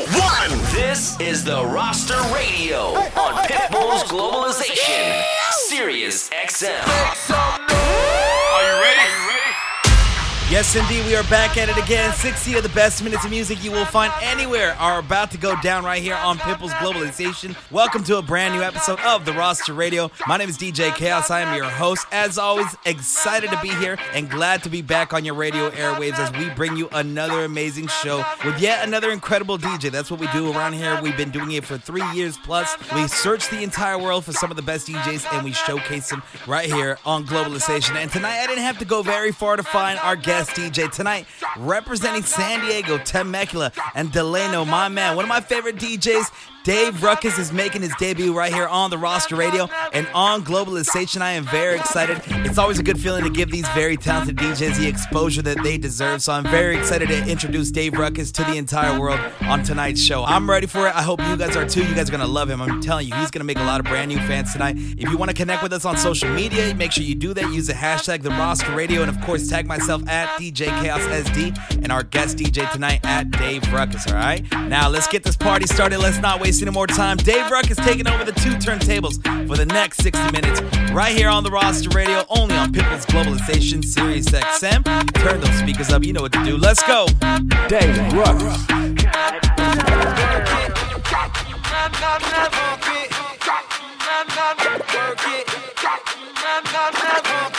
one. This is the Roster Radio on Pitbull's Globalization, Sirius XM. Yes, indeed, we are back at it again. 60 of the best minutes of music you will find anywhere are about to go down right here on Pitbull's Globalization. Welcome to a brand new episode of the Roster Radio. My name is DJ Chaos. I am your host. As always, excited to be here and glad to be back on your radio airwaves as we bring you another amazing show with yet another incredible DJ. That's what we do around here. We've been doing it for three years plus. We search the entire world for some of the best DJs and we showcase them right here on Globalization. And tonight, I didn't have to go very far to find our guest DJ tonight, representing San Diego, Temecula, and Delano, my man, one of my favorite DJs. Dave Rukus is making his debut right here on the roster radio and on Globalization. I am very excited. It's always a good feeling to give these very talented DJs the exposure that they deserve. So I'm very excited to introduce Dave Rukus to the entire world on tonight's show. I'm ready for it. I hope you guys are too. You guys are going to love him. I'm telling you, he's going to make a lot of brand new fans tonight. If you want to connect with us on social media, make sure you do that. Use the hashtag the roster radio and of course tag myself at DJ Chaos SD and our guest DJ tonight at Dave Rukus. All right. Now let's get this party started. Let's not waste any more time. Dave Rukus taking over the two turntables for the next 60 minutes right here on the roster radio, only on Pitbull's Globalization Sirius XM. Turn those speakers up. You know what to do. Let's go. Dave Ruck. Joanna,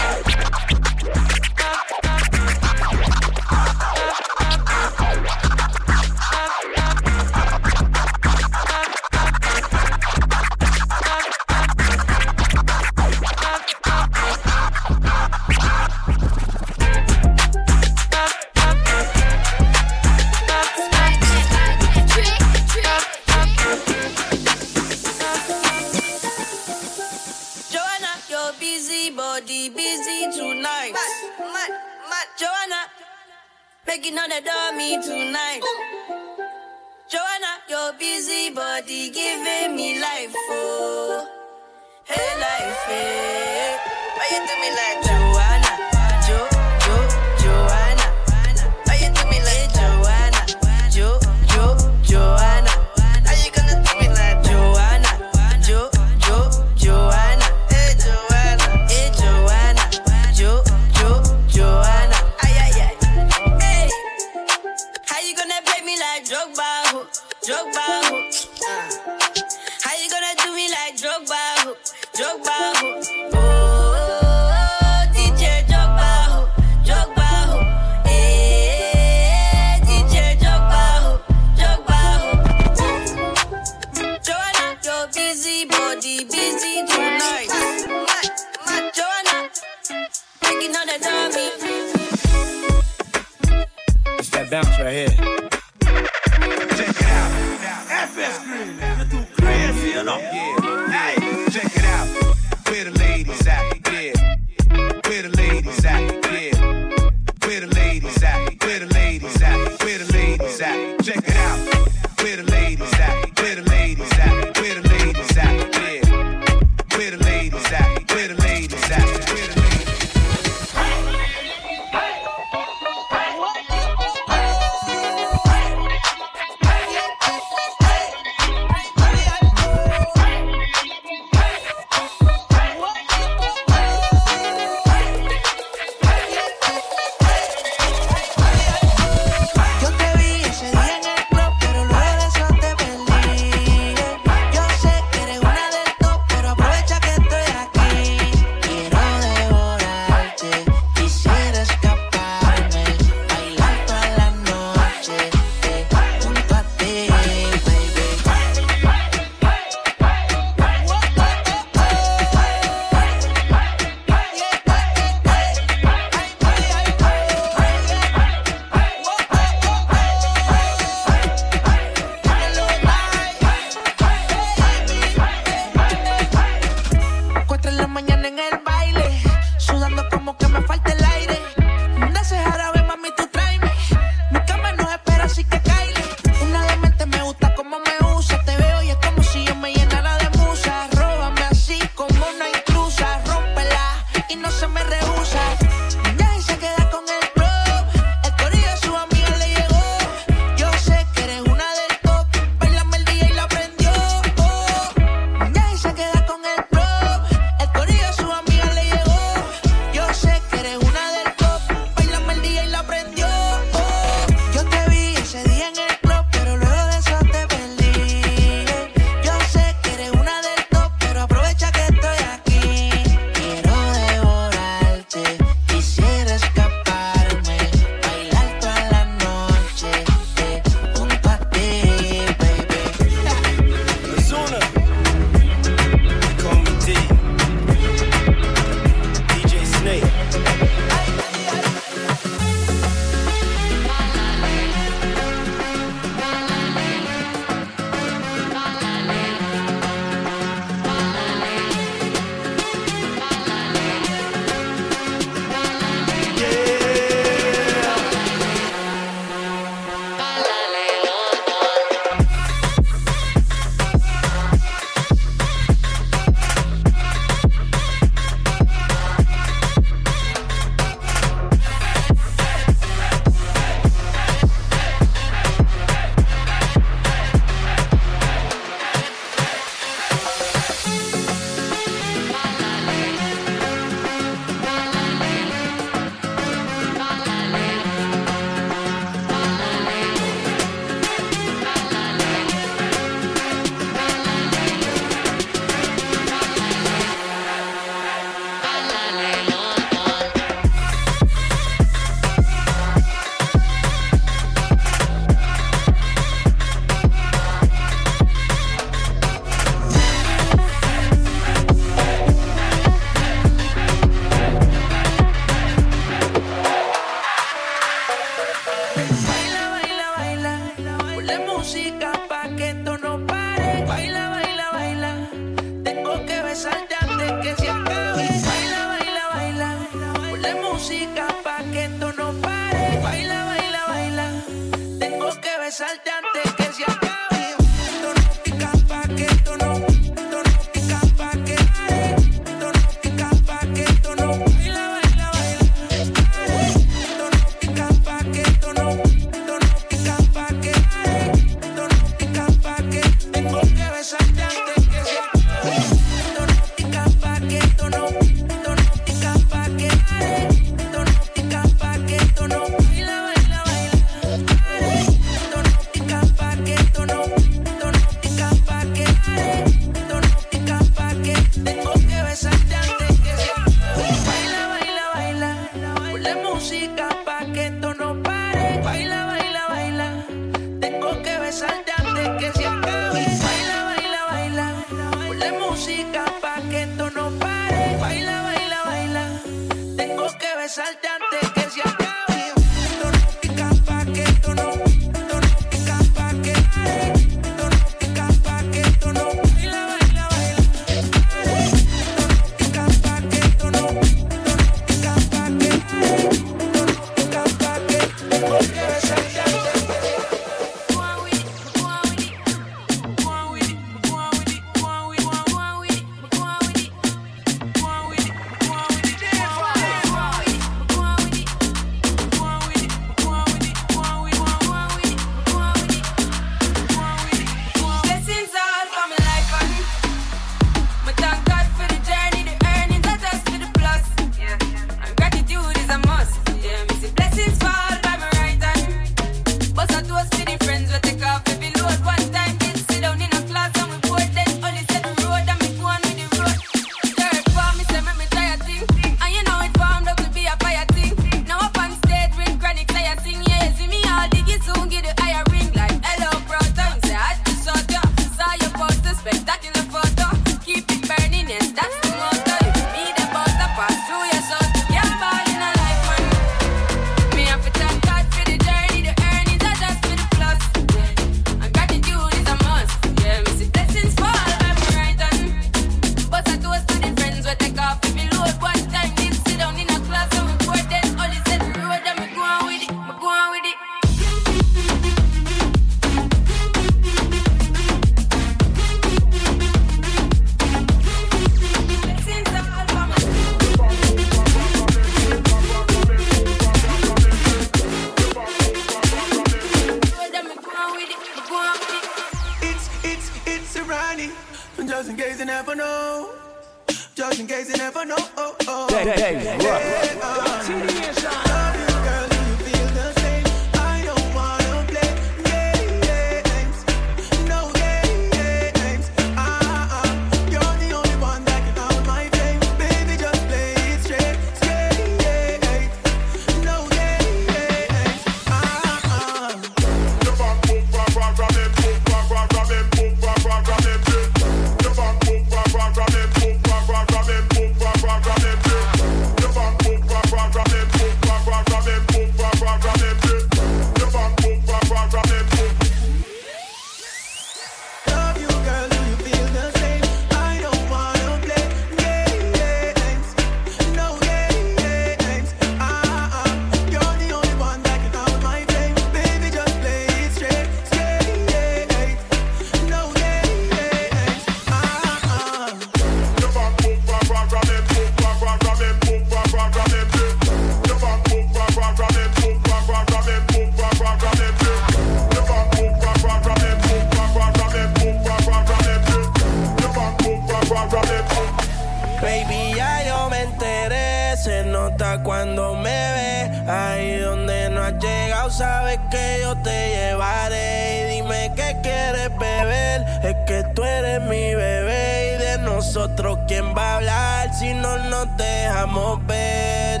cuando me ves ahí donde no has llegado, sabes que yo te llevaré. Y dime qué quieres beber, es que tú eres mi bebé. Y de nosotros, ¿quién va a hablar si no nos dejamos ver?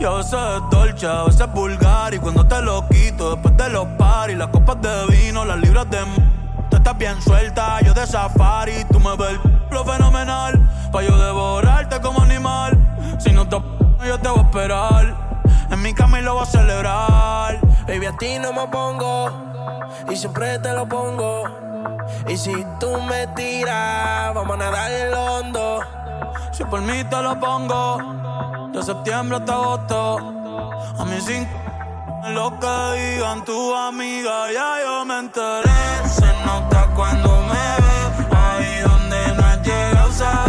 Yo a veces es dolce, a veces vulgar. Y cuando te lo quito, después de los paris, las copas de vino, las libras de. Tú estás bien suelta, yo de safari. Tú me ves lo fenomenal, pa' yo devorarte como animal. Si no te yo te voy a esperar. En mi cama y lo voy a celebrar. Baby, a ti no me pongo. Y siempre te lo pongo. Y si tú me tiras, vamos a nadar el hondo. Si por mí te lo pongo. De septiembre hasta agosto. A mí sin lo que digan tu amiga, ya yo me enteré. Se nota cuando me ve. Ahí donde no has llegado,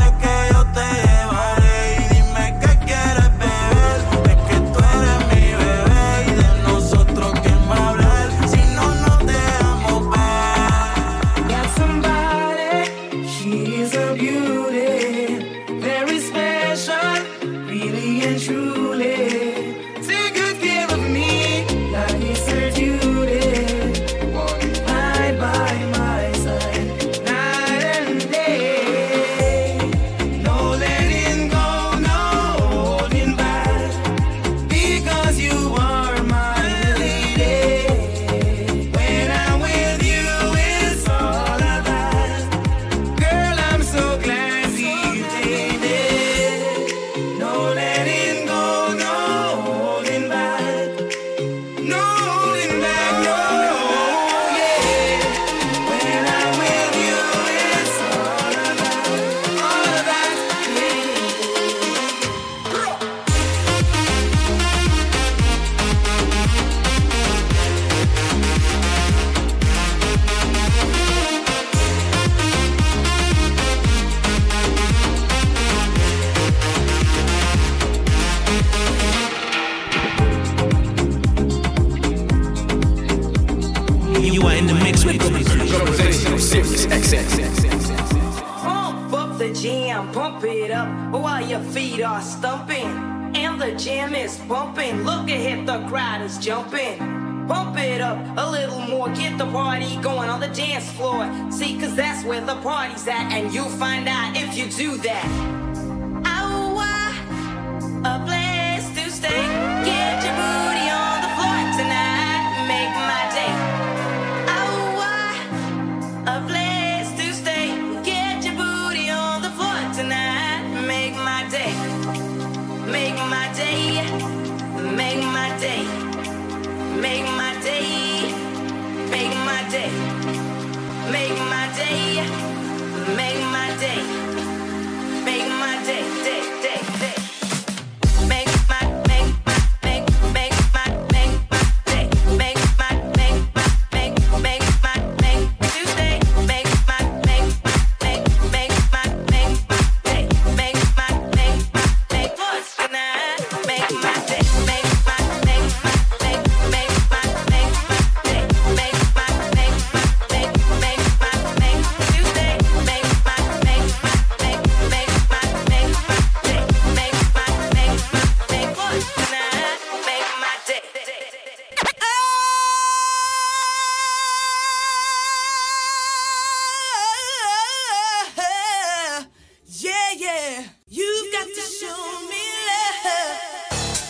jump in. Pump it up a little more, get the party going on the dance floor. See, cause that's where the party's at, and you'll find out if you do that.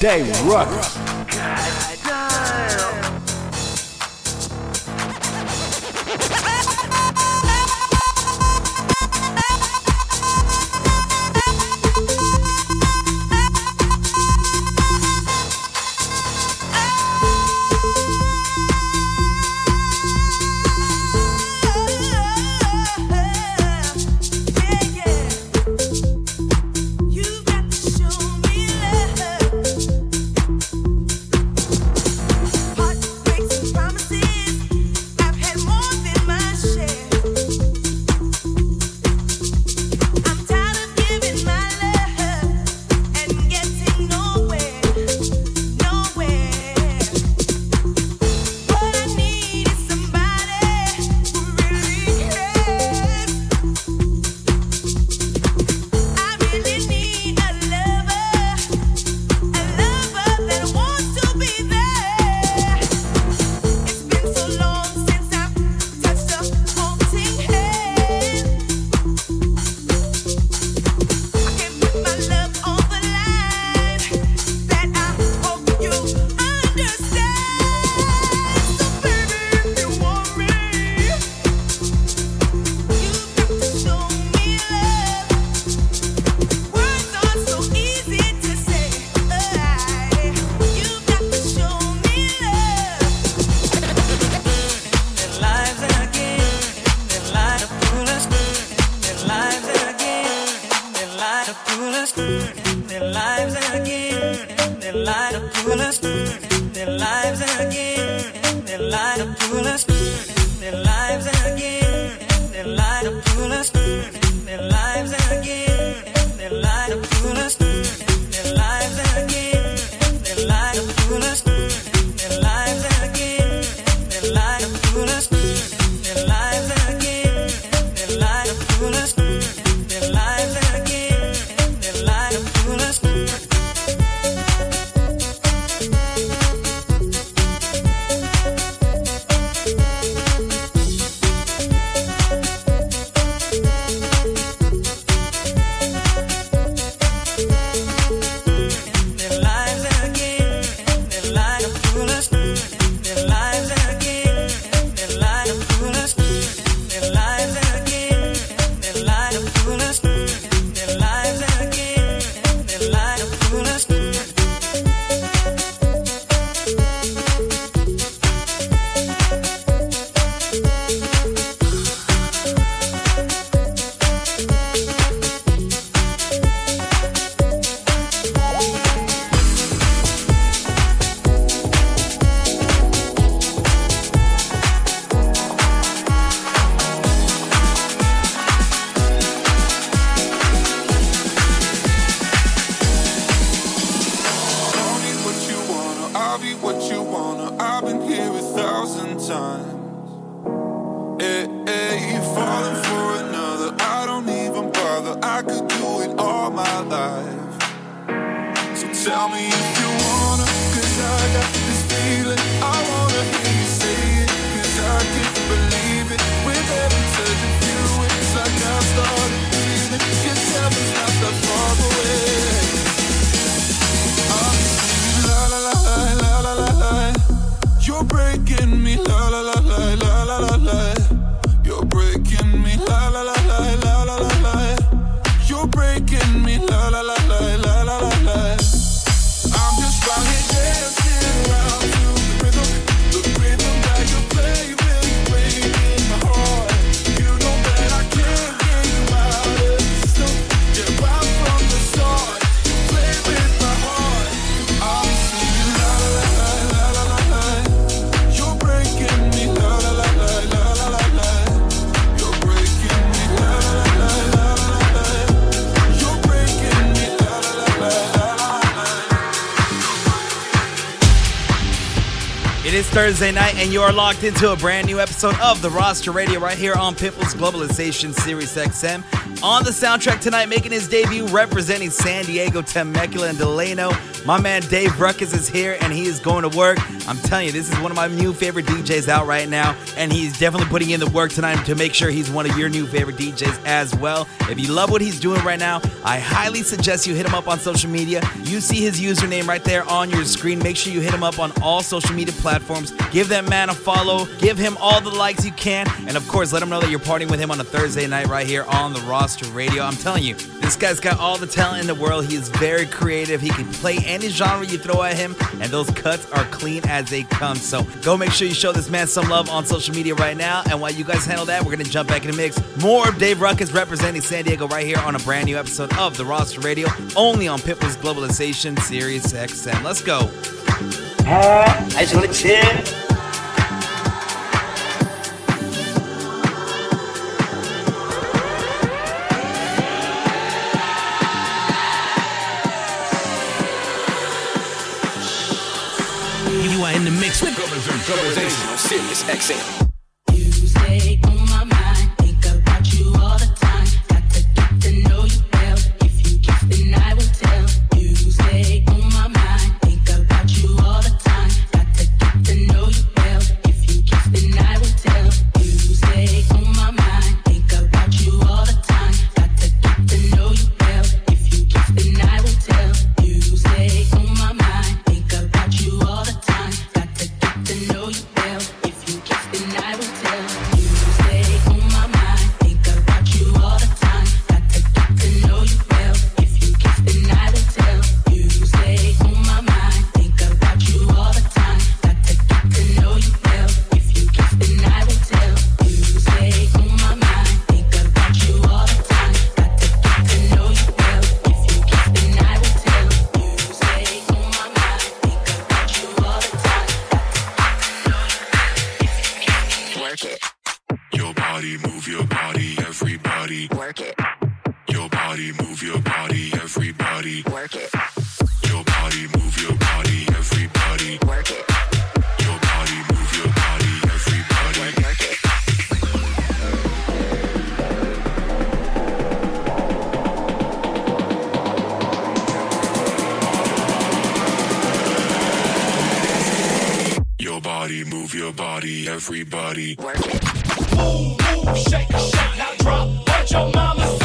Day Ruckus. My life. So tell me if you wanna, cause I got this Thursday night, and you are locked into a brand new episode of the Roster Radio right here on Pitbull's Globalization Sirius XM. On the soundtrack tonight, making his debut, representing San Diego, Temecula, and Delano. My man Dave Rukus is here, and he is going to work. I'm telling you, this is one of my new favorite DJs out right now, and he's definitely putting in the work tonight to make sure he's one of your new favorite DJs as well. If you love what he's doing right now, I highly suggest you hit him up on social media. You see his username right there on your screen. Make sure you hit him up on all social media platforms. Give that man a follow. Give him all the likes you can. And of course, let him know that you're partying with him on a Thursday night right here on the roster radio. I'm telling you, this guy's got all the talent in the world. He is very creative. He can play any genre you throw at him, and those cuts are clean as they come. So go make sure you show this man some love on social media right now. And while you guys handle that, we're going to jump back in the mix. More of Dave Rukus representing San Diego right here on a brand new episode of the roster radio, only on Pitbull's Globalization Sirius XM. Let's go. I just want to chill. Globalization on Sirius XM. move your body, everybody. Work it. Move, move, shake, shake, now drop what your mama said.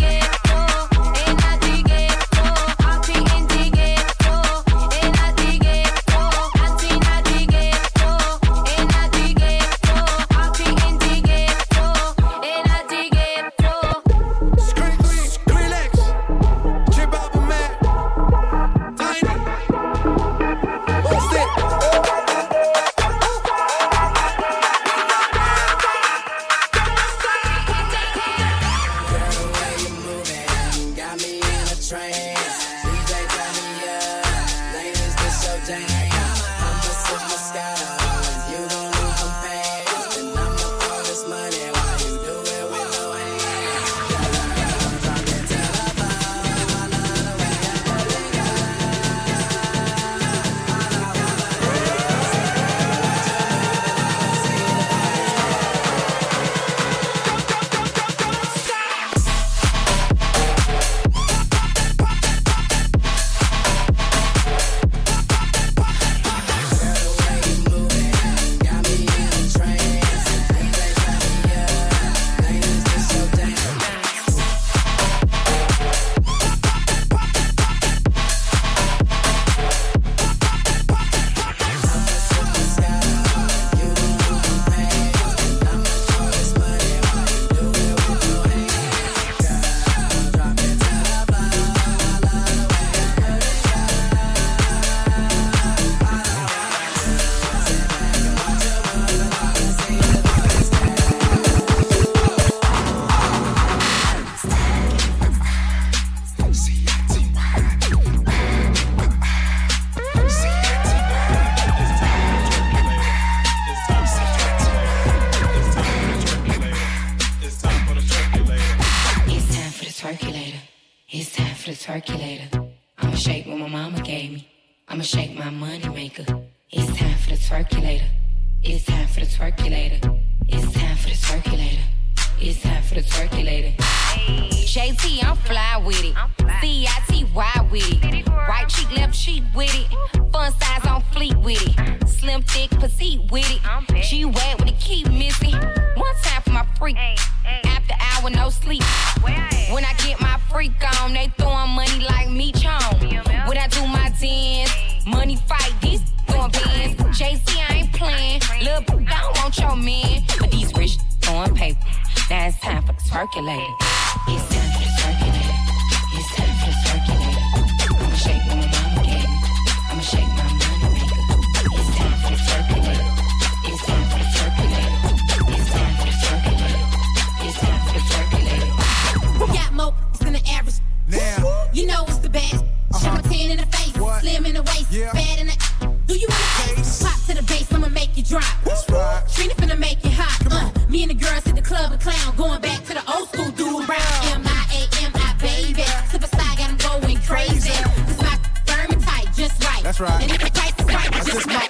try. This just my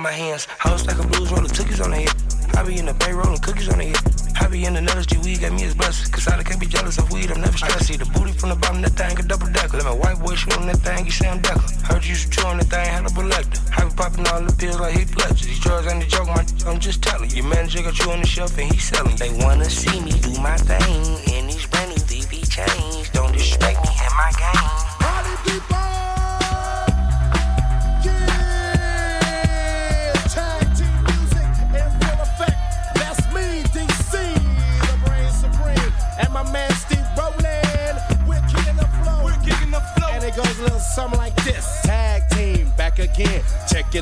my hands.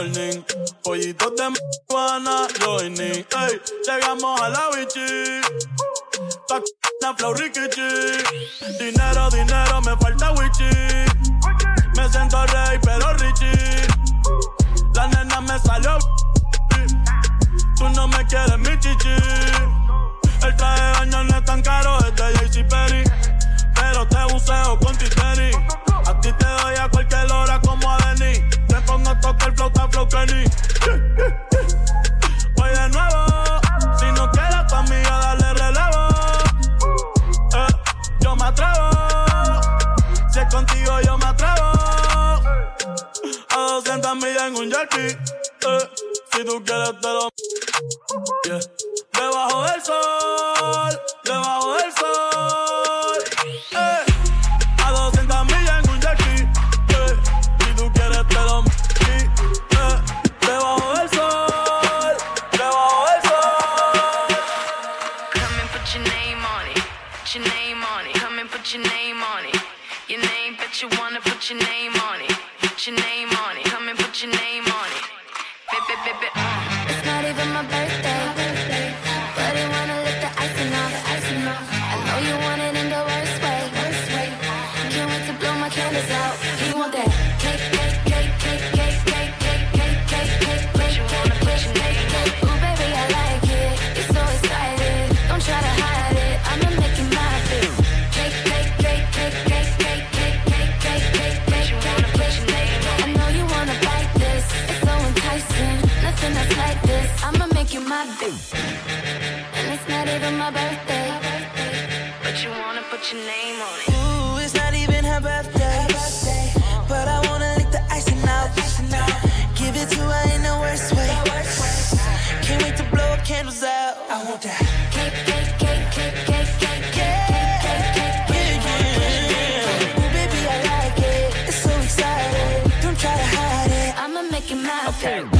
morning. Pollitos de marihuana, loining. Ey, llegamos a la bichi. La flow rikichi. Dinero, dinero, me falta wichi. Me siento rey, pero richie. La nena me salió. Tú no me quieres, mi chichi. El traje de baño no es tan caro, este JC Perry. Pero te buceo con Titeri. A ti te está Flow Kenny. Voy de nuevo. Si no quieres tu amiga, dale relevo. Eh, yo me atrevo. Si es contigo, yo me atrevo. A 200 millas en un jerky. Eh, si tú quieres, te lo. Yeah. Debajo del sol. Debajo del than my birthday. But you wanna put your name on it. Ooh, it's not even her birthday. Her birthday. But I wanna lick the icing out. Give it to her in the worst way. Can't wait to blow up candles out. I want that. Cake, cake, cake, cake, cake, cake, cake. Try to hide it. I'ma make it my okay.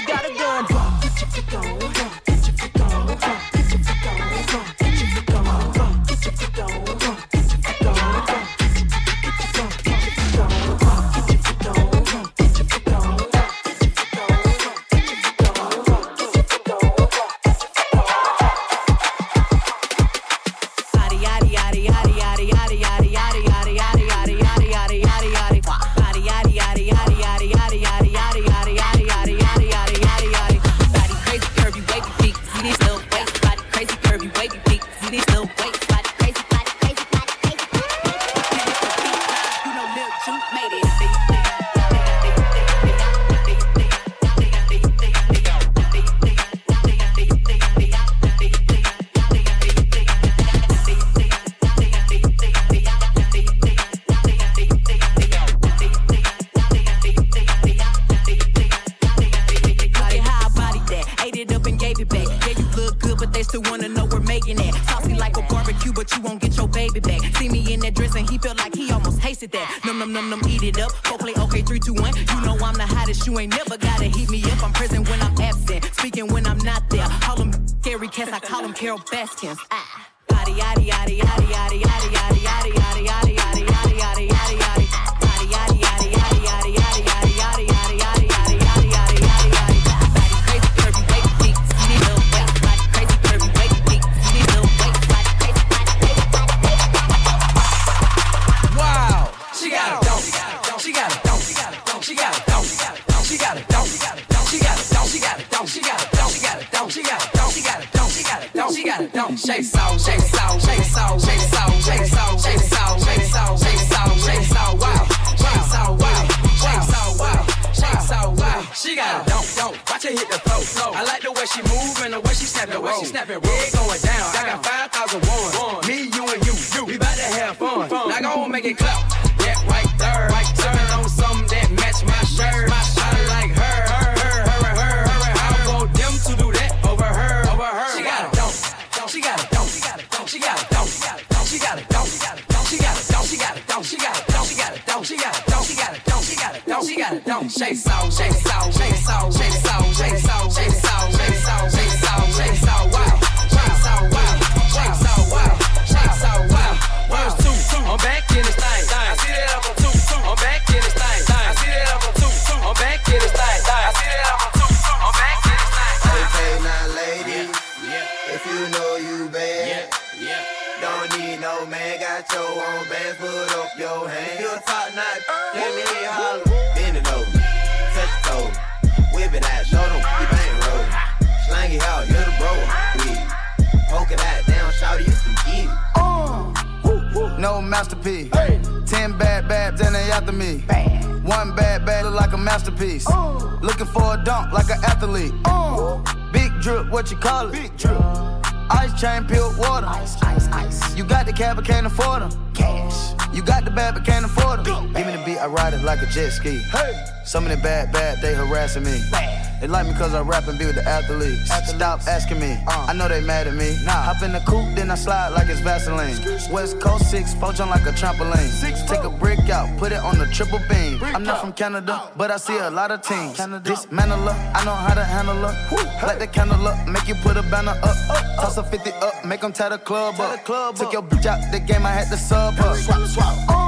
I ride it like a jet ski. Hey. Some of the bad, bad, they harassing me. Bad. They like me cause I rap and be with the athletes. athletes. Stop asking me, uh. I know they mad at me. Nah. Hop in the coupe, then I slide like it's Vaseline. West Coast 6, poach on like a trampoline. Six, Take a brick out, put it on the triple beam. I'm not from Canada, but I see a lot of teams. Dismantle her, I know how to handle her. Light the candle up, make you put a banner up. Toss a 50 up, make them tie the club up. Took your bitch out the game, I had to sub up. Swap, swap.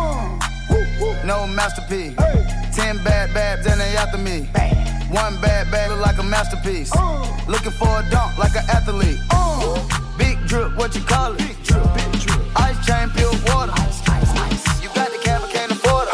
No masterpiece. Ten bad babs and they after me. One bad bad look like a masterpiece. Looking for a dunk like an athlete. Big drip, what you call it? Ice chain, pure water. You got the cab, but can't afford it.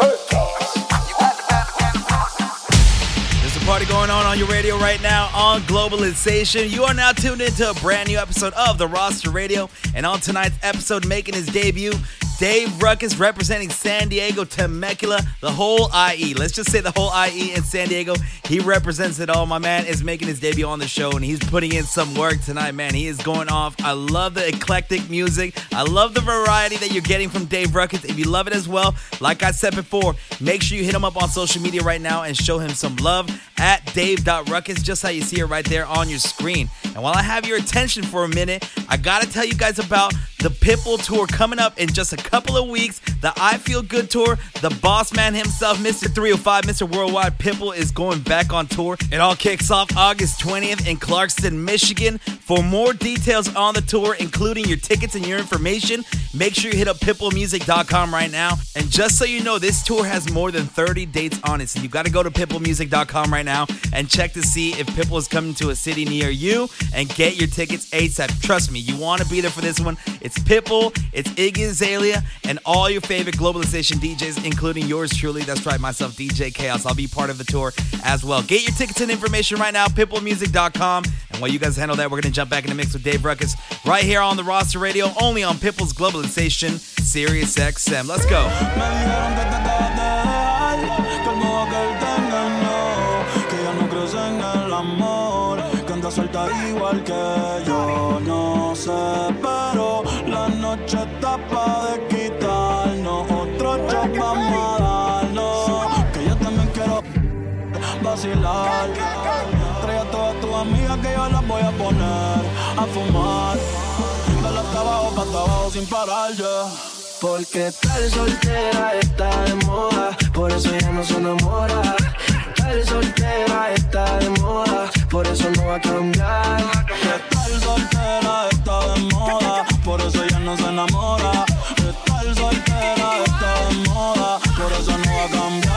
There's a party going on on your radio right now on Globalization. You are now tuned into a brand new episode of the Roster Radio. And on tonight's episode, making his debut, Dave Rukus representing San Diego, Temecula, the whole IE. Let's just say the whole IE in San Diego. He represents it all. My man is making his debut on the show and he's putting in some work tonight, man. He is going off. I love the eclectic music. I love the variety that you're getting from Dave Rukus. If you love it as well, like I said before, make sure you hit him up on social media right now and show him some love at dave.rukus, just how you see it right there on your screen. And while I have your attention for a minute, I gotta tell you guys about the Pitbull tour coming up in just a couple of weeks. The I Feel Good tour, the boss man himself, Mr. 305, Mr. Worldwide Pitbull is going back on tour. It all kicks off August 20th in Clarkston, Michigan. For more details on the tour, including your tickets and your information, make sure you hit up pitbullmusic.com right now. And just so you know, this tour has more than 30 dates on it. So you gotta go to pitbullmusic.com right now and check to see if Pitbull is coming to a city near you and get your tickets ASAP. Trust me, you wanna be there for this one. It's Pitbull, it's Iggy Azalea, and all your favorite globalization DJs, including yours truly. That's right, myself, DJ Chaos. I'll be part of the tour as well. Get your tickets and information right now, pitbullmusic.com. And while you guys handle that, we're gonna jump back in the mix with Dave Rukus right here on the roster radio, only on Pitbull's Globalization, Sirius XM. Let's go. Suelta igual que yo. No Trae a todas tus amigas que yo las voy a poner a fumar. Dale hasta abajo, pa' hasta abajo sin parar, ya. Porque tal soltera está de moda, por eso ya no se enamora. Tal soltera está de moda, por eso no va a cambiar. Tal soltera está de moda, por eso ya no se enamora. Tal soltera está de moda, por eso no va a cambiar.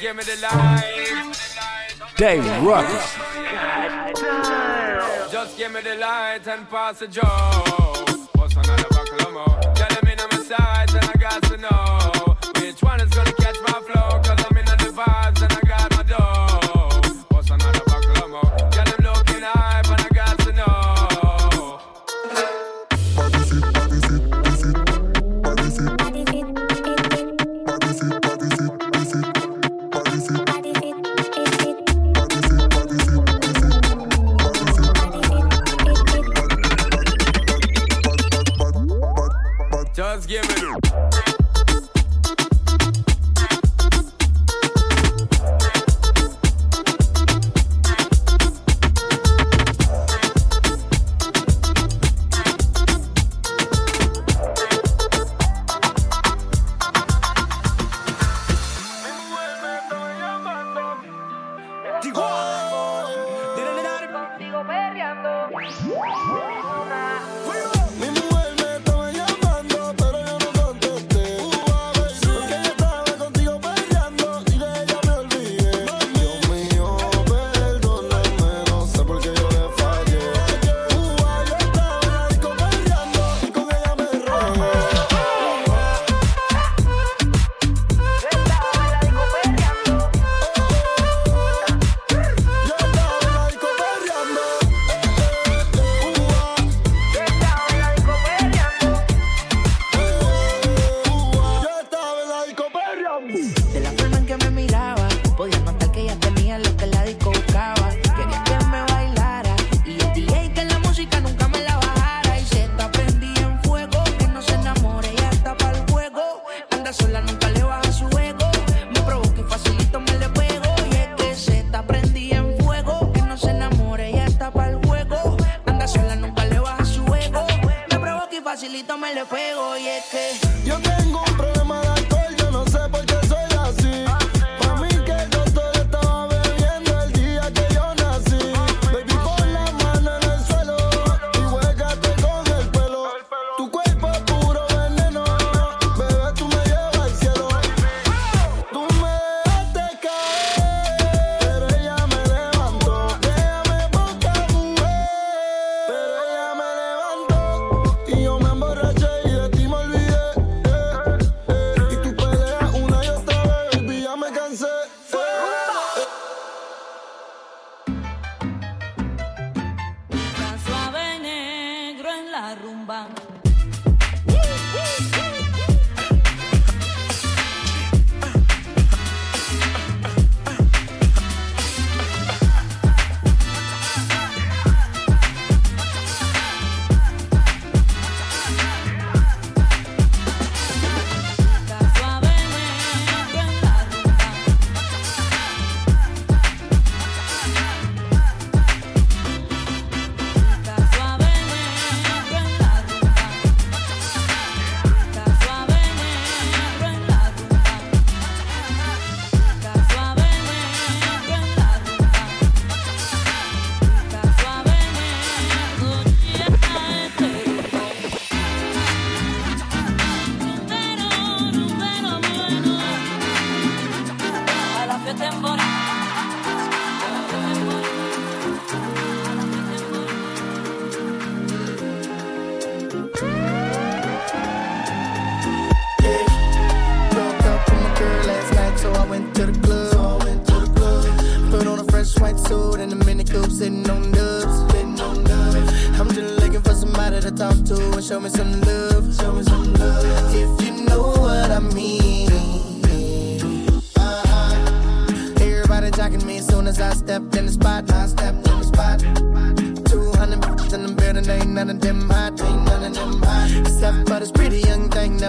give me the light. Dave Rukus. Just give me the light and pass the joke.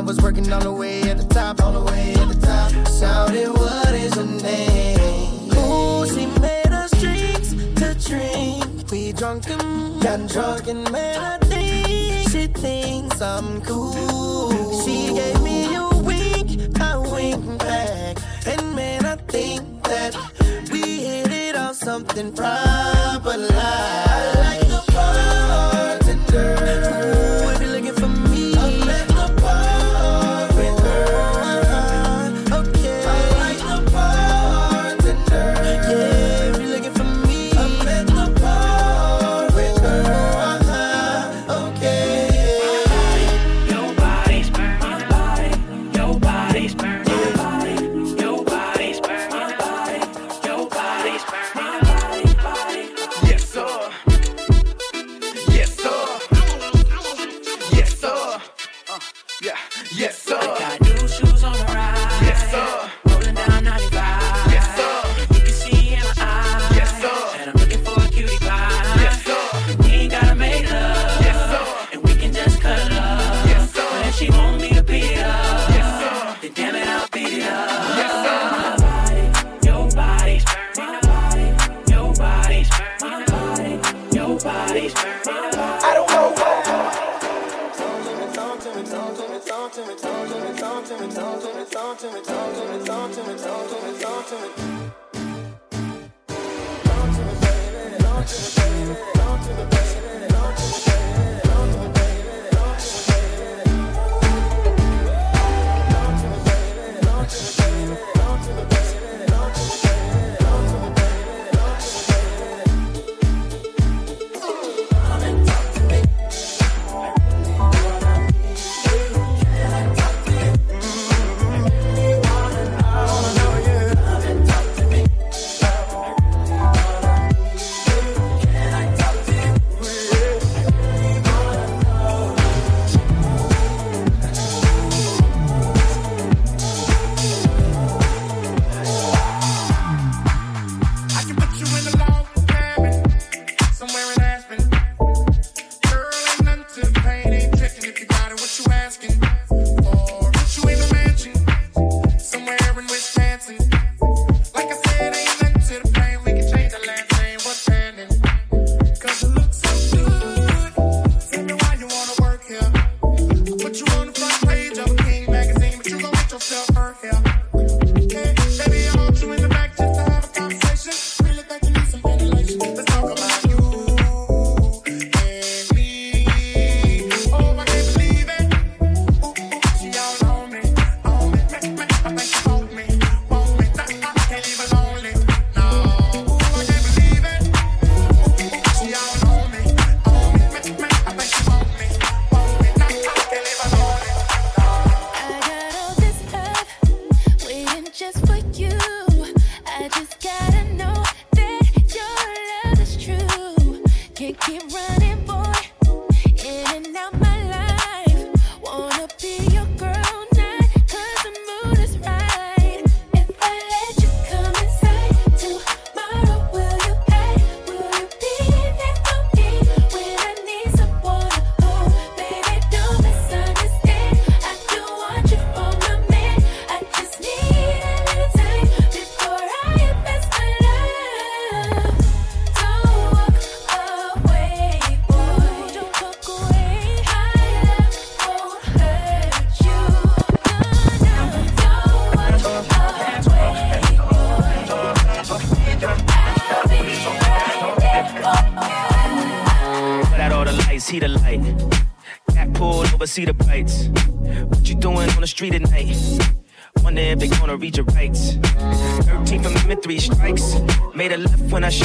was working all the way at the top, all the way at the top. Shouted, what is her name? Ooh, she made us drinks to drink. We drunk and got drunk and man, I think she thinks I'm cool. She gave me a wink, I wink back, and man, I think that we hit it on something proper like.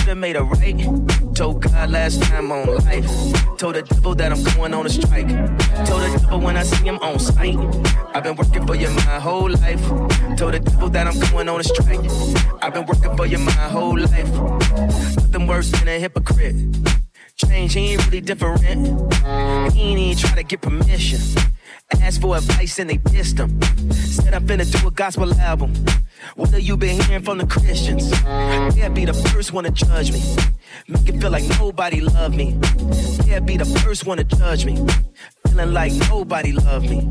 Should've made a right. Told God last time on life. Told the devil that I'm going on a strike. Told the devil when I see him on sight. I've been working for you my whole life. Told the devil that I'm going on a strike. I've been working for you my whole life. Nothing worse than a hypocrite. Change, he ain't really different. He ain't even try to get permission. Asked for advice and they pissed him. Said I'm finna do a gospel album. What have you been hearing from the Christians? They'll be the first one to judge me. Make it feel like nobody loved me. They'll be the first one to judge me. Feeling like nobody loved me.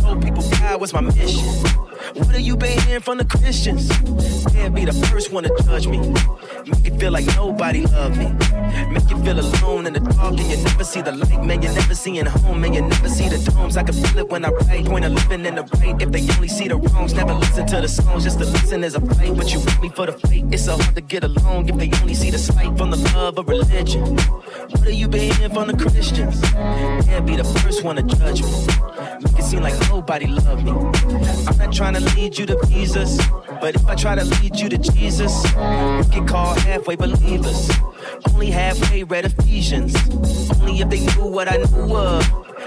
Told people God was my mission. What have you been hearing from the Christians? They'll be the first one to judge me. Make it feel like nobody loved me. Make you feel alone in the dark and you never see the light. Man, you never see it home. Man, you never see the domes. I can feel it when I write. Point of living in the right. If they only see the wrongs, never listen to the songs. Just to listen is a fight. But you want me for the fight. It's so hard to get along if they only see the spite from the love of religion. What are you hearing from the Christians? They'll be the first one to judge me. Make it seem like nobody loved me. I'm not trying to lead you to Jesus, but if I try to lead you to Jesus, we get called halfway believers. Only halfway read Ephesians. Only if they knew what I knew of.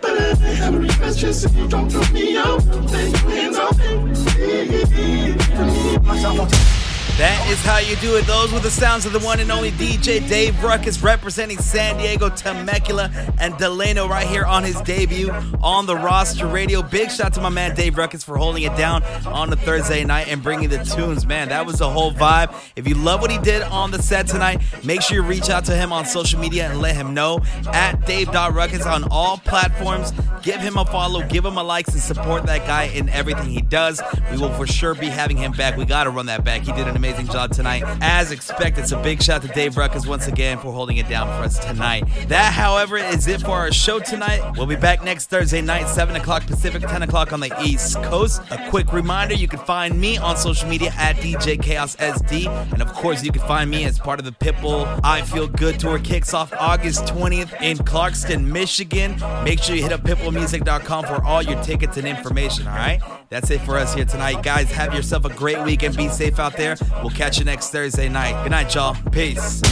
But I have a request, just don't throw me out. Then your hands off me. For me, myself, That is how you do it. Those were the sounds of the one and only DJ Dave Rukus representing San Diego, Temecula, and Delano right here on his debut on the roster radio. Big shout to my man Dave Rukus for holding it down on the Thursday night and bringing the tunes. Man, that was the whole vibe. If you love what he did on the set tonight, make sure you reach out to him on social media and let him know at Dave.Rukus on all platforms. Give him a follow, give him a likes, and support that guy in everything he does. We will for sure be having him back. We got to run that back. He did an amazing job tonight, as expected. So big shout to Dave Rukus once again for holding it down for us tonight. That, however, is it for our show tonight. We'll be back next Thursday night, 7 o'clock Pacific, 10 o'clock on the East Coast. A quick reminder you can find me on social media at DJ Chaos SD. And of course, you can find me as part of the Pitbull I Feel Good tour. Kicks off August 20th in Clarkston, Michigan. Make sure you hit up pitbullmusic.com for all your tickets and information, all right? That's it for us here tonight. Guys, have yourself a great week and be safe out there. We'll catch you next Thursday night. Good night, y'all. Peace.